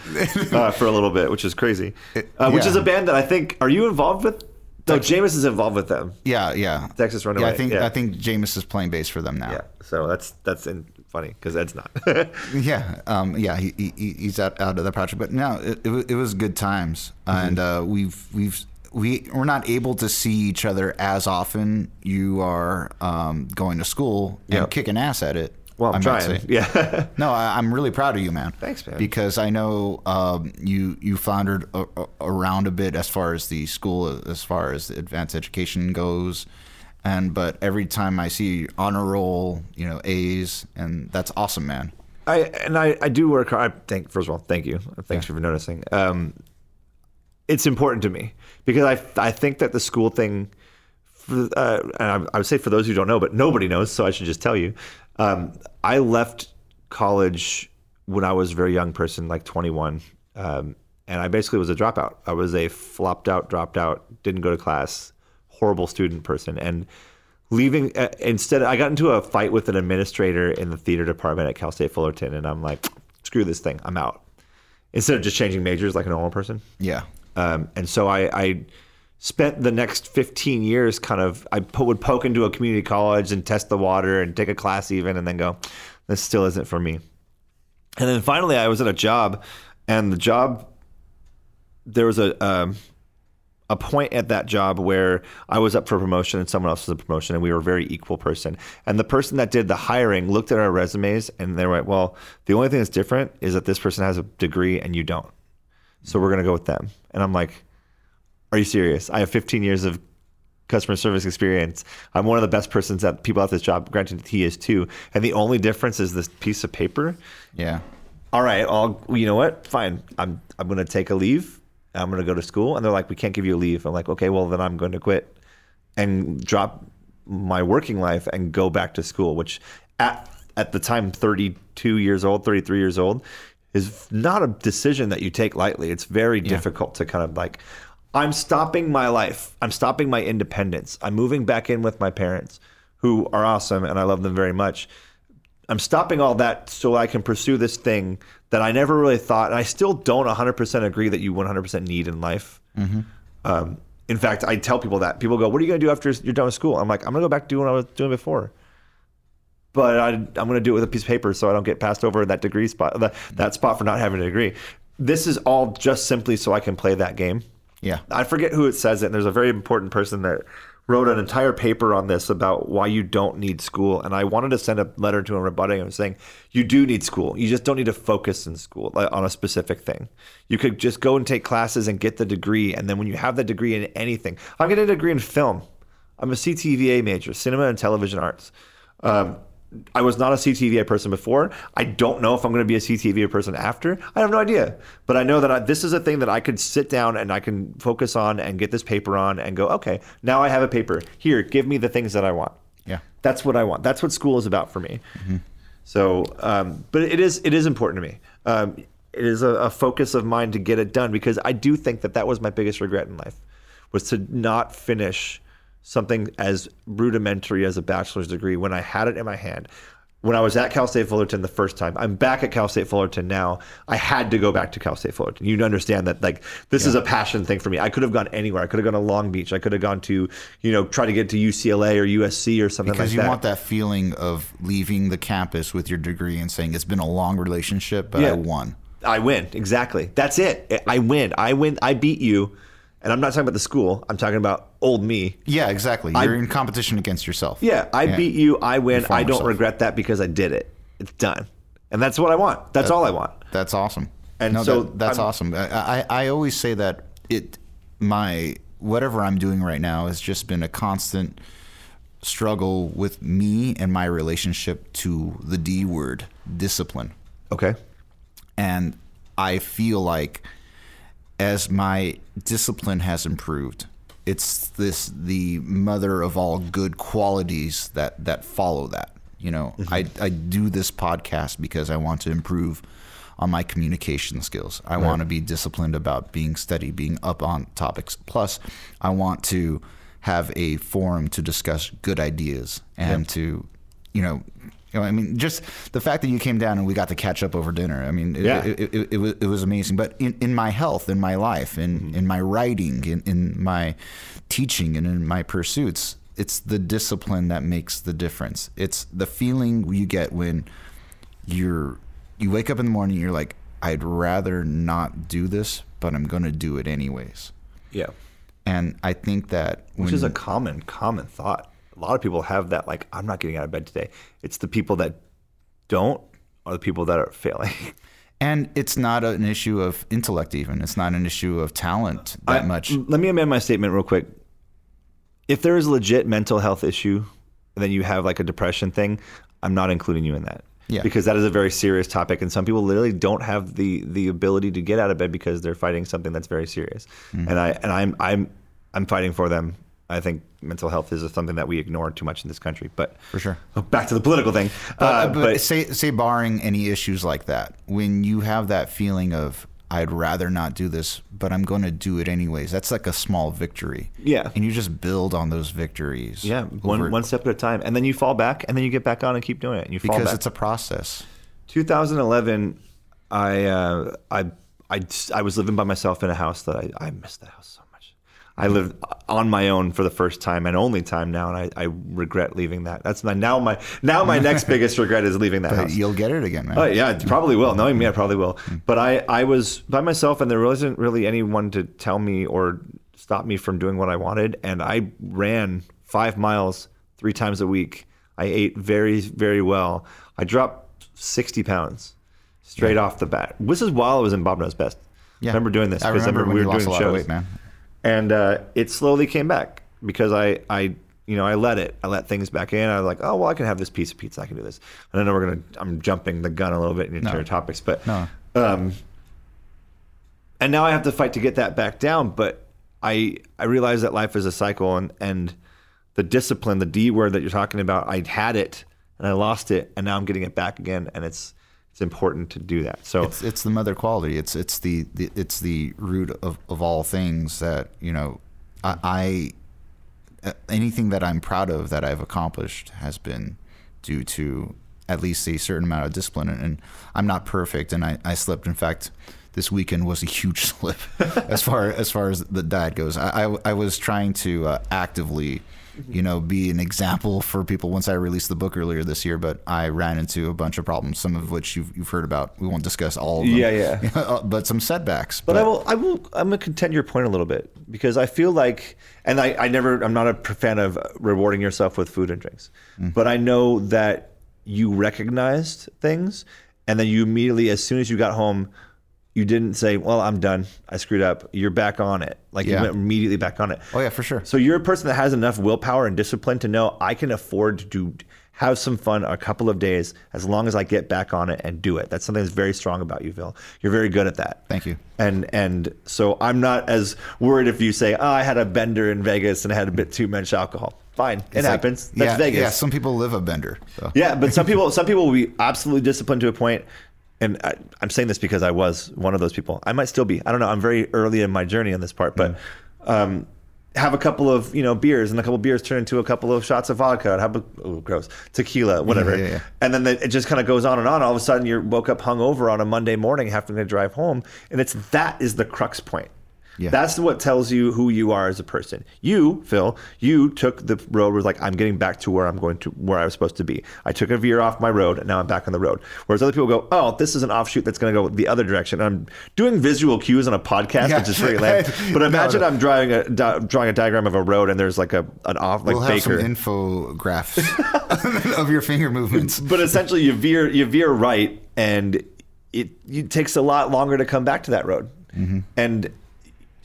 uh, for a little bit, which is crazy. Uh, which is a band that I think are you involved with? No, Jameis is involved with them. Yeah, yeah. Texas Runaway, Yeah, I think yeah. I think Jameis is playing bass for them now. Yeah, so that's that's in, funny because Ed's not. Yeah, um, yeah, he, he he's out, out of the project, but no, it, it, was, it was good times, Mm-hmm. and uh, we've we've we we're not able to see each other as often. You are um, going to school and Yeah. kicking ass at it. well, I'm I might trying. Yeah. No, I, I'm really proud of you, man. Thanks, man. Because I know um, you you floundered a, a, around a bit as far as the school, as far as the advanced education goes, and but every time I see honor roll, you know A's, and that's awesome, man. I and I, I do work hard. I thank first of all, thank you. Thanks for noticing. Um, it's important to me because I I think that the school thing, for, uh, and I, I would say for those who don't know, but nobody knows, so I should just tell you. Um, I left college when I was a very young person, like 21, um, and I basically was a dropout. I was a flopped out, dropped out, didn't go to class, horrible student person, and leaving uh, instead i got into a fight with an administrator in the theater department at cal state fullerton and i'm like screw this thing i'm out. Instead of just changing majors like a normal person. Yeah. um, and so I, I spent the next 15 years kind of i po- would poke into a community college and test the water and take a class even and then go this still isn't for me. And then finally i was at a job and the job there was a um, a point at that job where I was up for promotion and someone else was a promotion and we were a very equal person. And the person that did the hiring looked at our resumes and they were like, well, the only thing that's different is that this person has a degree and you don't. So we're going to go with them. And I'm like, are you serious? I have 15 years of customer service experience. I'm one of the best persons that people at this job. Granted, he is too. And the only difference is this piece of paper. Yeah. All right, I'll. You know what? Fine. I'm. I'm going to take a leave. I'm going to go to school. And they're like, we can't give you a leave. I'm like, okay, well then I'm going to quit and drop my working life and go back to school. Which at at the time, 32 years old, 33 years old, is not a decision that you take lightly. It's very difficult to kind of like, I'm stopping my life. I'm stopping my independence. I'm moving back in with my parents, who are awesome and I love them very much. I'm stopping all that so I can pursue this thing that I never really thought, and I still don't 100% agree that you 100% need in life. Um, in fact, I tell people that. People go, What are you going to do after you're done with school? I'm like, I'm going to go back to doing what I was doing before. But I, I'm going to do it with a piece of paper so I don't get passed over that degree spot, that, that spot for not having a degree. This is all just simply so I can play that game. Yeah. I forget who it says it. And there's a very important person that wrote an entire paper on this about why you don't need school. And I wanted to send a letter to him rebutting him saying, you do need school. You just don't need to focus in school like, on a specific thing. You could just go and take classes and get the degree. And then when you have the degree in anything, I'm getting a degree in film. I'm a CTVA major, cinema and television arts. Um, I was not a CTVA person before. I don't know if I'm going to be a CTVA person after. I have no idea. But I know that I, this is a thing that I could sit down and I can focus on and get this paper on and go, okay, now I have a paper. Here, give me the things that I want. Yeah. That's what I want. That's what school is about for me. So, um, but it is it is important to me. Um, it is a, a focus of mine to get it done because I do think that that was my biggest regret in life was to not finish something as rudimentary as a bachelor's degree when I had it in my hand. When I was at Cal State Fullerton the first time, I'm back at Cal State Fullerton now. I had to go back to Cal State Fullerton. You understand that, like, this is a passion thing for me. I could have gone anywhere. I could have gone to Long Beach. I could have gone to, you know, try to get to UCLA or USC or something Because like you that. want that feeling of leaving the campus with your degree and saying it's been a long relationship, but Yeah. I won. I win. Exactly. That's it. I win. I win. I beat you. And I'm not talking about the school. I'm talking about old me. Yeah, exactly. You're in competition against yourself. Yeah, I Yeah. beat you. I win. I don't regret that because I did it. It's done. And that's what I want. That's all I want. That's awesome. And no, so that- that's I'm- awesome. I, I I always say that it my whatever I'm doing right now has just been a constant struggle with me and my relationship to the D word, discipline. Okay. And I feel like as my discipline has improved, it's this the mother of all good qualities that that follow that. You know, mm-hmm. I I do this podcast because I want to improve on my communication skills. I want to be disciplined about being steady, being up on topics. Plus, I want to have a forum to discuss good ideas and to, you know, you know, I mean, just the fact that you came down and we got to catch up over dinner. I mean, it, Yeah. it, it, it, was, it was amazing. But in, in my health, in my life, in, mm-hmm. in my writing, in, in my teaching, and in my pursuits, it's the discipline that makes the difference. It's the feeling you get when you're you wake up in the morning. You're like, I'd rather not do this, but I'm going to do it anyways. Yeah. And I think that Which is a common, common thought. A lot of people have that, like, I'm not getting out of bed today. It's the people that don't are the people that are failing. And it's not an issue of intellect, even. It's not an issue of talent that I- much. Let me amend my statement real quick. If there is a legit mental health issue, and then you have like a depression thing, I'm not including you in that. Yeah. Because that is a very serious topic, and some people literally don't have the the ability to get out of bed because they're fighting something that's very serious. Mm-hmm. And I and I'm I'm I'm fighting for them. I think mental health is something that we ignore too much in this country. But For sure. Oh, back to the political thing. But, Uh, but, but say, say, barring any issues like that, when you have that feeling of, I'd rather not do this, but I'm going to do it anyways, that's like a small victory. Yeah. And you just build on those victories. yeah, one over- one step at a time, and then you fall back, and then you get back on and keep doing it. And you fall Because it's a process. 2011, I, uh, I, I, I was living by myself in a house that I, I missed the house so. I live on my own for the first time and only time now, and I, I regret leaving that. That's my now my now my next biggest regret is leaving that But house. you'll get it again, man. Oh yeah, it probably will. Knowing me, I probably will. Mm. But I, I was by myself, and there wasn't really anyone to tell me or stop me from doing what I wanted. And I ran five miles three times a week. I ate very, very well. I dropped sixty pounds straight off the bat. This is while I was in Bob Knows Best. Yeah. I remember doing this I because remember, when we were doing a lot shows of weight, man. And uh, it slowly came back because I, I, you know, I let it. I let things back in. I was like, oh well, I can have this piece of pizza. I can do this. And I know we're gonna. I'm jumping the gun a little bit into No. your topics, but No. um, and now I have to fight to get that back down. But I, I realize that life is a cycle, and and the discipline, the D word that you're talking about, I had it and I lost it, and now I'm getting it back again, and it's it's important to do that. So It's it's the mother quality. It's it's the, the it's the root of, of all things that you know. I, I anything that I'm proud of that I've accomplished has been due to at least a certain amount of discipline. And, and I'm not perfect, and I, I slipped. In fact, this weekend was a huge slip as far as far as the diet goes. I I, I was trying to uh, actively. You know, be an example for people once I released the book earlier this year, but I ran into a bunch of problems, some of which you've, you've heard about. We won't discuss all of them. Yeah, yeah. Uh, but some setbacks. But I will, I will, I'm gonna contend your point a little bit because I feel like, and I, I never, I'm not a fan of rewarding yourself with food and drinks, but I know that you recognized things, and then you immediately, as soon as you got home, you didn't say, "Well, I'm done. I screwed up." You're back on it. Like Yeah. you went immediately back on it. Oh yeah, for sure. So you're a person that has enough willpower and discipline to know I can afford to have some fun a couple of days as long as I get back on it and do it. That's something that's very strong about you, Phil. You're very good at that. Thank you. And and so I'm not as worried if you say, "Oh, I had a bender in Vegas and I had a bit too much alcohol." Fine, it like- happens. That's yeah, Vegas. Yeah, some people live a bender. So. Yeah, but some people, some people will be absolutely disciplined to a point, and I, I'm saying this because I was one of those people. I might still be. I don't know. I'm very early in my journey on this part, but um, have a couple of you know beers, and a couple of beers turn into a couple of shots of vodka, have a oh, gross tequila, whatever, yeah, yeah. and then the, it just kind of goes on and on. All of a sudden, you woke up hungover on a Monday morning, having to drive home, and it's that is the crux point. Yeah. That's what tells you who you are as a person. You, Phil, you took the road was like, I'm getting back to where I'm going to, where I was supposed to be. I took a veer off my road and now I'm back on the road. Whereas other people go, oh, this is an offshoot that's going to go the other direction. And I'm doing visual cues on a podcast, Yeah. which is very lame. But imagine no. I'm drawing a, di- drawing a diagram of a road and there's like a, an off, like We'll have Baker. some infographics of your finger movements. but essentially you veer, you veer right and it, it takes a lot longer to come back to that road. Mm-hmm. And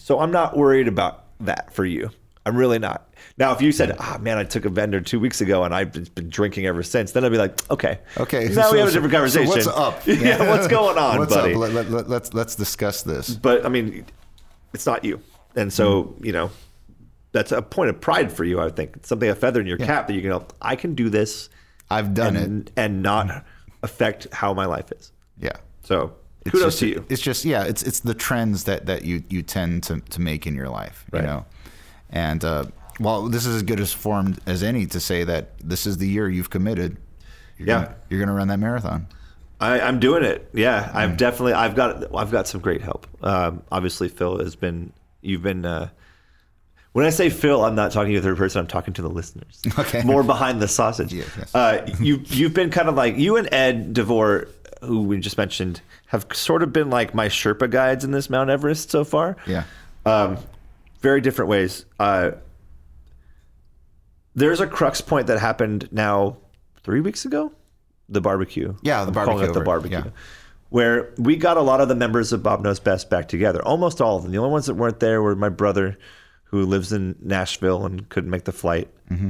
so I'm not worried about that for you. I'm really not. Now, if you said, "Ah, man, I took a vendor two weeks ago and I've been drinking ever since," then I'd be like, "Okay, Okay. Now so- we have a different conversation. So what's up? yeah, what's going on, what's buddy? up? Let, let, let, let's let's discuss this. But I mean, it's not you, and so Mm. you know, that's a point of pride for you. I think it's something a feather in your cap that you can go. I can do this I've done it. and and not affect how my life is. Yeah. So It's kudos just, to you. It's just yeah, it's it's the trends that that you you tend to to make in your life, you know. And uh, well, this is as good as formed as any to say that this is the year you've committed. You're Yeah. gonna, you're gonna run that marathon. I, I'm doing it. Yeah, Mm. I've definitely. I've got. I've got some great help. Um, obviously, Phil has been. You've been. Uh, when I say Phil, I'm not talking to the third person. I'm talking to the listeners. Okay. More behind the sausage. Yeah, yes. Uh, you you've been kind of like you and Ed Devore, who we just mentioned, have sort of been like my Sherpa guides in this Mount Everest so far. Yeah. Um, very different ways. Uh, there's a crux point that happened now three weeks ago, the barbecue. Yeah, the I'm calling barbecue it the barbecue, yeah. where we got a lot of the members of Bob Knows Best back together. Almost all of them. The only ones that weren't there were my brother, who lives in Nashville and couldn't make the flight. Mm-hmm.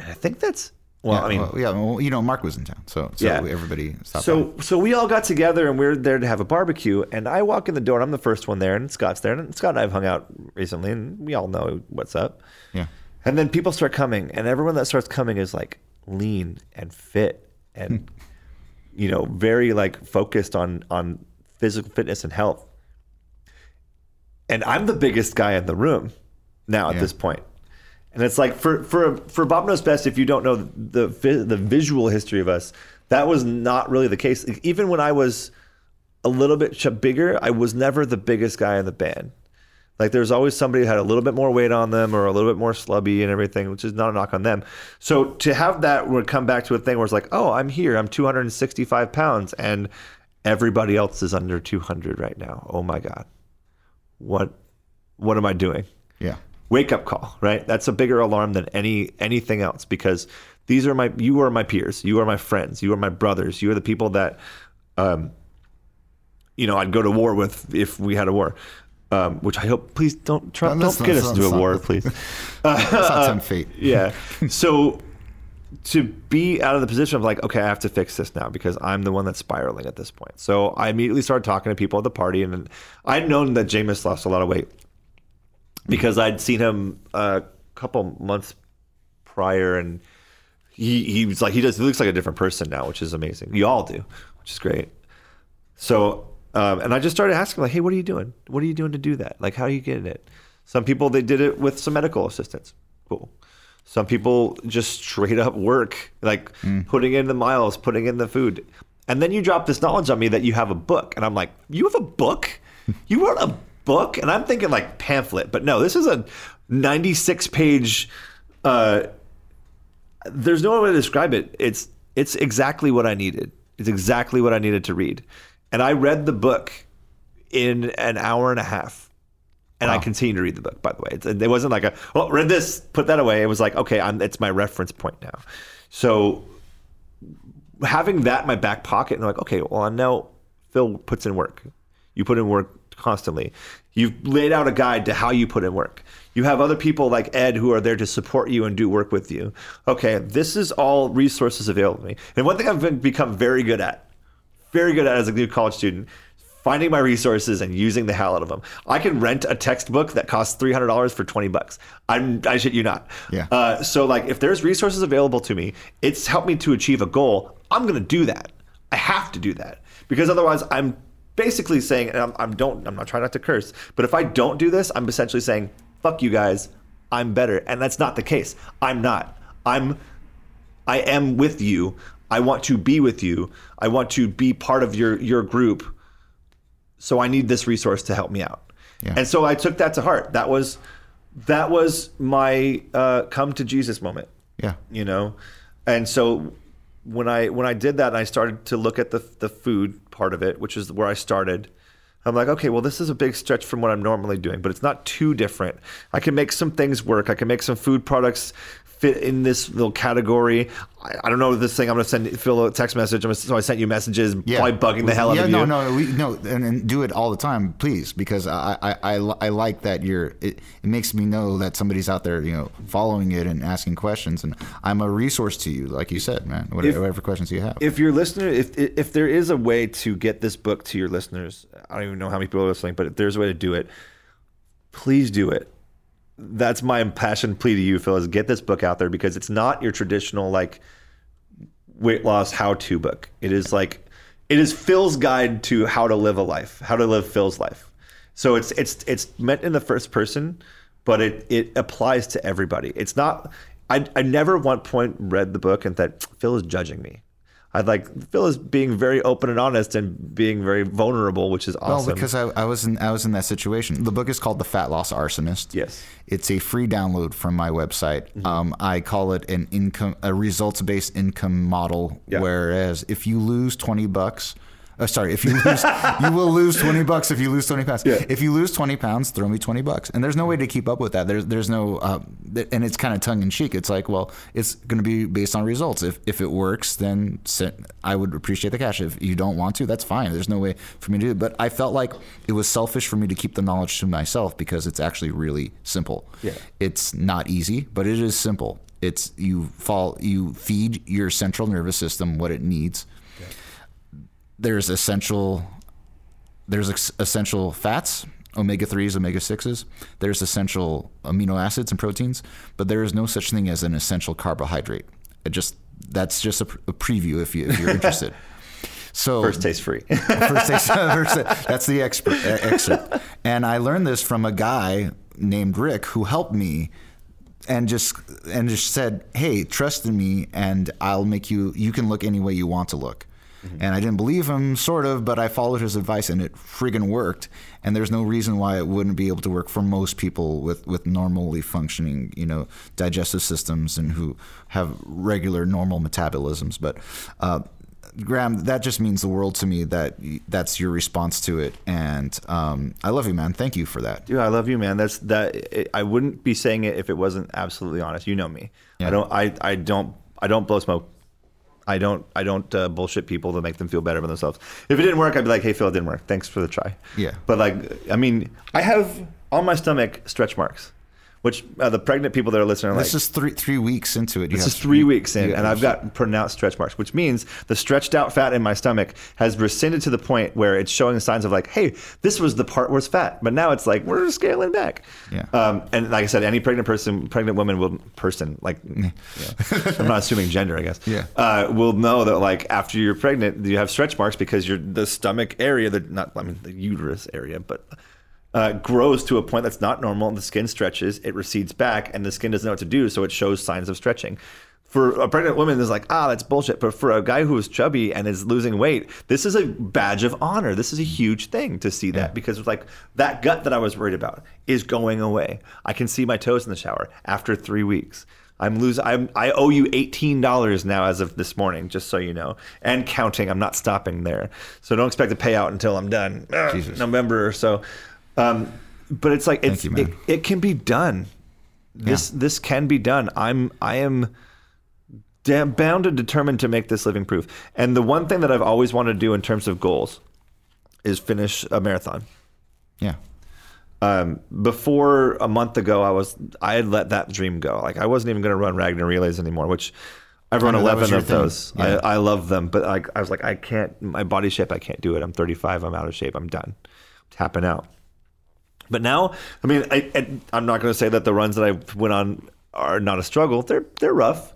And I think that's well. yeah, I mean, well, yeah, well, you know, Mark was in town, so so Yeah. everybody stopped. so by. so we all got together and we are there to have a barbecue. And I walk in the door and I'm the first one there, and Scott's there. And Scott and I have hung out recently, and we all know what's up. yeah, And then people start coming, and everyone that starts coming is like lean and fit and hmm. you know very like focused on on physical fitness and health. And I'm the biggest guy in the room now at Yeah. this point. And it's like for for for Bob knows best. If you don't know the the visual history of us, that was not really the case. Even when I was a little bit bigger, I was never the biggest guy in the band. Like there's always somebody who had a little bit more weight on them or a little bit more slubby and everything, which is not a knock on them. So to have that would come back to a thing where it's like, oh, I'm here, I'm 265 pounds, and everybody else is under 200 right now. Oh my god, what what am I doing? Yeah. Wake up call, right? That's a bigger alarm than any anything else because these are my you are my peers, you are my friends, you are my brothers, you are the people that um you know, I'd go to war with if we had a war. Um, which I hope, please don't try, No, don't that's get us into a not- war, please. Not tempt fate. Yeah. So to be out of the position of like, okay, I have to fix this now because I'm the one that's spiraling at this point. So I immediately started talking to people at the party, and I'd known that Jameis lost a lot of weight because I'd seen him a couple months prior, and he he was like he just he looks like a different person now, which is amazing. You all do, which is great. So, um, and I just started asking, like, hey, what are you doing? What are you doing to do that? Like, how are you getting it? Some people, they did it with some medical assistance. Cool. Some people just straight up work, like putting in the miles, putting in the food. And then you drop this knowledge on me that you have a book. And I'm like, you have a book? You wrote a book? And I'm thinking like pamphlet. But no, this is a 96 page uh, there's no way to describe it. It's it's exactly what I needed. It's exactly what I needed to read. And I read the book in an hour and a half. And I continue to read the book, by the way. It's, it wasn't like a, oh, read this, put that away. It was like, okay, I'm, it's my reference point now. So having that in my back pocket and like, okay, well, I know Phil puts in work. You put in work constantly. You've laid out a guide to how you put in work. You have other people like Ed who are there to support you and do work with you. Okay, this is all resources available to me. And one thing I've been, become very good at, very good at as a new college student, finding my resources and using the hell out of them. I can rent a textbook that costs three hundred dollars for twenty bucks. I'm I shit you not. Yeah. Uh, so like if there's resources available to me, it's helped me to achieve a goal. I'm gonna do that. I have to do that because otherwise I'm basically saying and I'm, I'm don't I'm not trying not to curse, but if I don't do this, I'm essentially saying fuck you guys. I'm better, and that's not the case. I'm not. I'm I am with you. I want to be with you. I want to be part of your your group. So I need this resource to help me out. Yeah. And so I took that to heart. That was that was my uh, come to Jesus moment. Yeah. You know, and so when I when I did that, and I started to look at the the food part of it, which is where I started. I'm like, okay, well, this is a big stretch from what I'm normally doing, but it's not too different. I can make some things work. I can make some food products fit in this little category. I, I don't know this thing. I'm gonna send Phil a text message. I'm gonna, so I sent you messages, Yeah. probably bugging the hell out yeah, of you. no, no, we, no, and, and do it all the time, please, because I, I, I, I like that you're. It, it makes me know that somebody's out there, you know, following it and asking questions, and I'm a resource to you, like you said, man. Whatever, If- whatever questions you have. if your listener if if there is a way to get this book to your listeners i don't even know how many people are listening but if there's a way to do it please do it that's my impassioned plea to you phil is get this book out there because it's not your traditional like weight loss how-to book. It is like it is phil's guide to how to live a life how to live phil's life. So it's it's it's meant in the first person but it it applies to everybody. It's not i, I never at one point read the book and that phil is judging me I like Phil is being very open and honest and being very vulnerable, which is awesome. Well, because I, I was in I was in that situation. The book is called The Fat Loss Arsonist. Yes. it's a free download from my website. Mm-hmm. Um, I call it an income a results based income model. Yeah. Whereas if you lose twenty bucks. Uh, sorry, if you lose, you will lose twenty bucks if you lose twenty pounds. Yeah. If you lose twenty pounds, throw me twenty bucks. And there's no way to keep up with that. There's there's no, uh, and it's kind of tongue in cheek. It's like, well, it's going to be based on results. If if it works, then send, I would appreciate the cash. If you don't want to, that's fine. There's no way for me to do it. But I felt like it was selfish for me to keep the knowledge to myself because it's actually really simple. Yeah. It's not easy, but it is simple. It's you fall, you feed your central nervous system what it needs. There's essential there's essential fats, omega 3s, omega 6s. There's essential amino acids and proteins, but there is no such thing as an essential carbohydrate. It just that's just a, a preview if you if you're interested. So First taste free. first taste, first, that's the expert, excerpt. And I learned this from a guy named Rick who helped me and just and just said, "Hey, trust in me, and I'll make you. You can look any way you want to look." And I didn't believe him, sort of, but I followed his advice and it friggin' worked. And there's no reason why it wouldn't be able to work for most people with, with normally functioning, you know, digestive systems and who have regular normal metabolisms. But uh, Graham, that just means the world to me that that's your response to it. And um, I love you, man. Thank you for that. Dude, I love you, man. That's that. It, I wouldn't be saying it if it wasn't absolutely honest. You know me. Yeah. I don't. I, I don't. I don't blow smoke. I don't. I don't uh, bullshit people to make them feel better about themselves. If it didn't work, I'd be like, "Hey, Phil, it didn't work. Thanks for the try." Yeah. But like, I mean, I have on my stomach stretch marks, which uh, the pregnant people that are listening are like, This is three three weeks into it. You This is three weeks in, and I've got pronounced stretch marks, which means the stretched out fat in my stomach has rescinded to the point where it's showing signs of like, hey, this was the part where it's fat, but now it's like we're scaling back. Yeah. Um, and like I said, any pregnant person, pregnant woman will person like, yeah. I'm not assuming gender, I guess. Yeah. Uh, will know that like after you're pregnant, you have stretch marks because you're the stomach area, the not I mean the uterus area, but uh, grows to a point that's not normal. and The skin stretches, it recedes back, and the skin doesn't know what to do, so it shows signs of stretching. For a pregnant woman, it's like, ah, that's bullshit. But for a guy who is chubby and is losing weight, this is a badge of honor. This is a huge thing to see that because it's like that gut that I was worried about is going away. I can see my toes in the shower after three weeks. I'm losing. I'm, I owe you eighteen dollars now as of this morning, just so you know, and counting. I'm not stopping there, so don't expect to pay out until I'm done, Jesus. November or so. Um, but it's like it's you, it, it can be done. This this can be done. I'm I am damn bound and determined to make this living proof. And the one thing that I've always wanted to do in terms of goals is finish a marathon. Yeah. Um, before a month ago, I was I had let that dream go. Like I wasn't even going to run Ragnar relays anymore, which I've run I know, that was eleven of thing. those. Yeah. I, I love them, but like I was like I can't. My body shape, I can't do it. I'm 35. I'm out of shape. I'm done. tapping out. But now, I mean, I, I, I'm not going to say that the runs that I went on are not a struggle. They're they're rough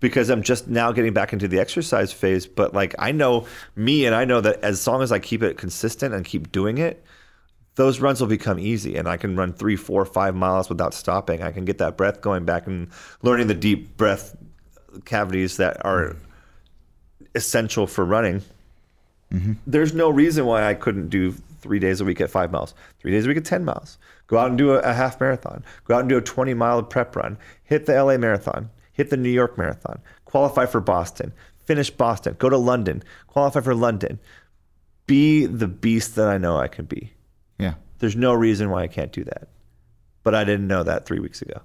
because I'm just now getting back into the exercise phase. But like I know me, and I know that as long as I keep it consistent and keep doing it, those runs will become easy, and I can run three, four, five miles without stopping. I can get that breath going back and learning the deep breath cavities that are essential for running. Mm-hmm. There's no reason why I couldn't do three days a week at five miles, three days a week at 10 miles. Go out and do a, a half marathon. Go out and do a 20 mile prep run. Hit the LA marathon. Hit the New York marathon. Qualify for Boston. Finish Boston. Go to London. Qualify for London. Be the beast that I know I can be. Yeah. There's no reason why I can't do that. But I didn't know that three weeks ago.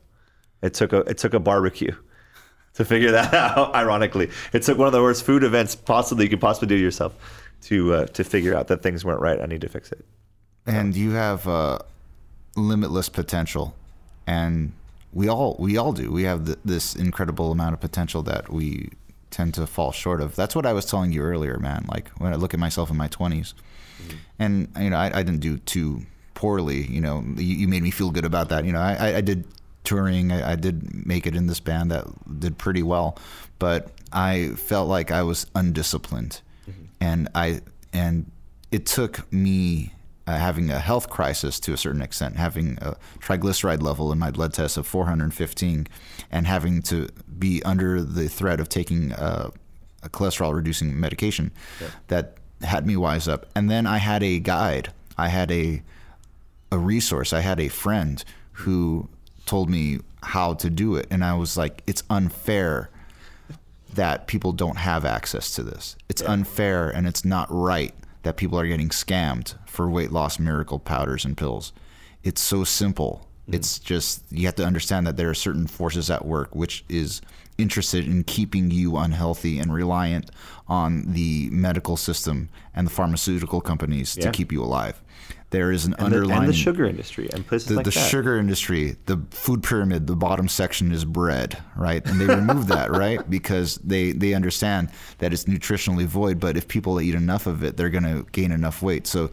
It took a it took a barbecue to figure that out. Ironically, it took one of the worst food events possibly you could possibly do yourself to uh, to figure out that things weren't right. I need to fix it. and you have uh, limitless potential, and we all we all do. We have th- this incredible amount of potential that we tend to fall short of. That's what I was telling you earlier, man. Like when I look at myself in my 20s, and you know, I, I didn't do too poorly. You know, you, you made me feel good about that. You know, I, I- I did touring. I, I did make it in this band that did pretty well, but I felt like I was undisciplined, and I and it took me uh, having a health crisis to a certain extent, having a triglyceride level in my blood test of 415, and having to be under the threat of taking uh, a cholesterol reducing medication that had me wise up. And then I had a guide, I had a a resource, I had a friend who told me how to do it, and I was like, it's unfair that people don't have access to this. It's unfair and it's not right that people are getting scammed for weight loss miracle powders and pills. It's so simple. Hmm. It's just you have to understand that there are certain forces at work which is interested in keeping you unhealthy and reliant on the medical system and the pharmaceutical companies Yeah. to keep you alive. There is an And the, underlying and the sugar industry and places the, like the that. sugar industry, the food pyramid, the bottom section is bread, right? And they remove that, right? Because they they understand that it's nutritionally void, but if people eat enough of it, they're going to gain enough weight. So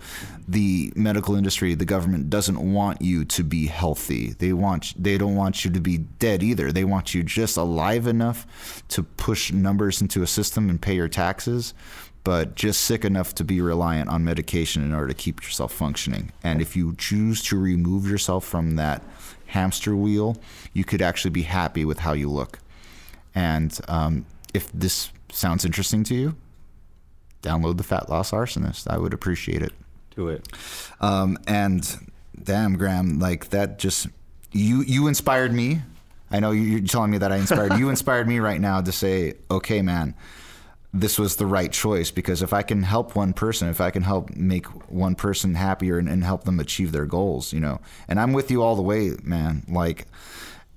the medical industry, the government doesn't want you to be healthy. They want they don't want you to be dead either. They want you just alive enough to push numbers into a system and pay your taxes but just sick enough to be reliant on medication in order to keep yourself functioning. And if you choose to remove yourself from that hamster wheel, you could actually be happy with how you look. And um, if this sounds interesting to you, download the Fat Loss Arsonist. I would appreciate it. Do it. Um, and damn, Graham, like that just you you inspired me. I know you're telling me that I inspired you. Inspired me right now to say, okay, man, this was the right choice because if I can help one person, if I can help make one person happier and, and help them achieve their goals, you know, and I'm with you all the way, man. Like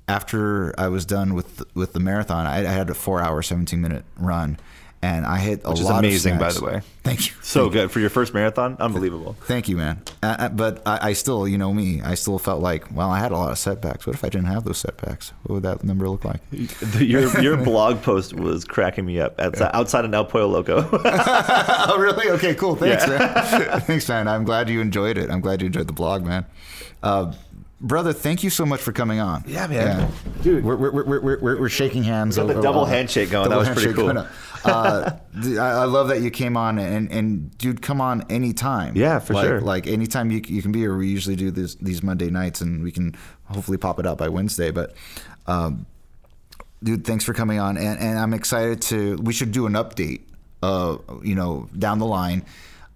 after I was done with with the marathon, I, I had a four hour, 17 minute run and I hit a Which is lot amazing, of by the way. Thank you. So good for your first marathon. Unbelievable. Thank you, man. Uh, uh, but I, I still, you know me, I still felt like, well, I had a lot of setbacks. What if I didn't have those setbacks? What would that number look like? Your your blog post was cracking me up outside, outside of El Pollo Loco. oh, really? Okay, cool. Thanks, man. Thanks, man. I'm glad you enjoyed it. I'm glad you enjoyed the blog, man. Uh, brother, thank you so much for coming on. Yeah, man. Dude, we're, we're, we're, we're, we're, shaking hands. got the double handshake going. That was pretty cool. Uh, I I love that you came on and, and dude, come on anytime. Yeah, for like, sure. Like anytime you, you can be here. We usually do this, these Monday nights and we can hopefully pop it out by Wednesday. But, um, dude, thanks for coming on. And, and I'm excited to, we should do an update, uh, you know, down the line.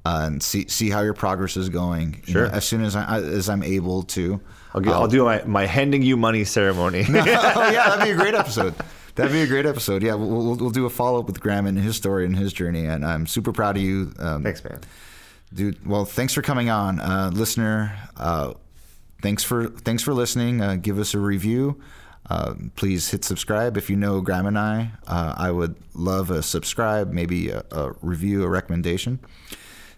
Uh, and see see how your progress is going. You Sure. know, as soon as I as I'm able to. I'll, get, I'll do my, my handing you money ceremony. oh yeah, that'd be a great episode. That'd be a great episode. Yeah, we'll, we'll, we'll do a follow up with Graham and his story and his journey. And I'm super proud of you, um, Thanks, man. dude. Well, thanks for coming on, uh, listener. Uh, thanks for thanks for listening. Uh, give us a review. Uh, please hit subscribe if you know Graham and I. Uh, I would love a subscribe, maybe a, a review, a recommendation.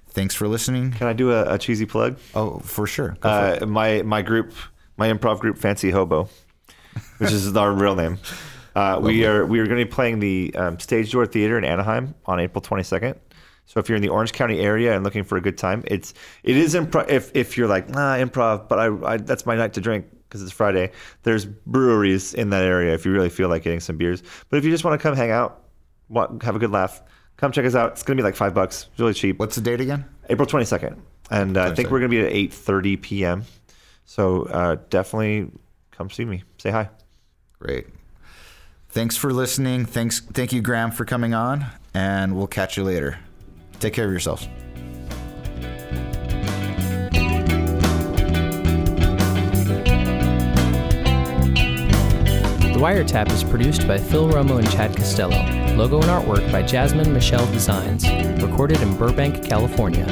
Thanks for listening. Can I do a, a cheesy plug? Oh, for sure. For. Uh, my my group, my improv group, Fancy Hobo, which is our real name. Uh, we are we are going to be playing the um, Stage Door Theater in Anaheim on April 22nd. So if you're in the Orange County area and looking for a good time, it's it is improv. If if you're like nah improv, but I, I that's my night to drink because it's Friday. There's breweries in that area if you really feel like getting some beers. But if you just want to come hang out, wa- have a good laugh, come check us out. It's going to be like five bucks, it's really cheap. What's the date again? April 22nd. And uh, I think we're going to be at 8.30 p.m. So uh, definitely come see me. Say hi. Great. Thanks for listening. Thanks, thank you, Graham, for coming on, and we'll catch you later. Take care of yourselves. The Wiretap is produced by Phil Romo and Chad Costello. Logo and artwork by Jasmine Michelle Designs. Recorded in Burbank, California.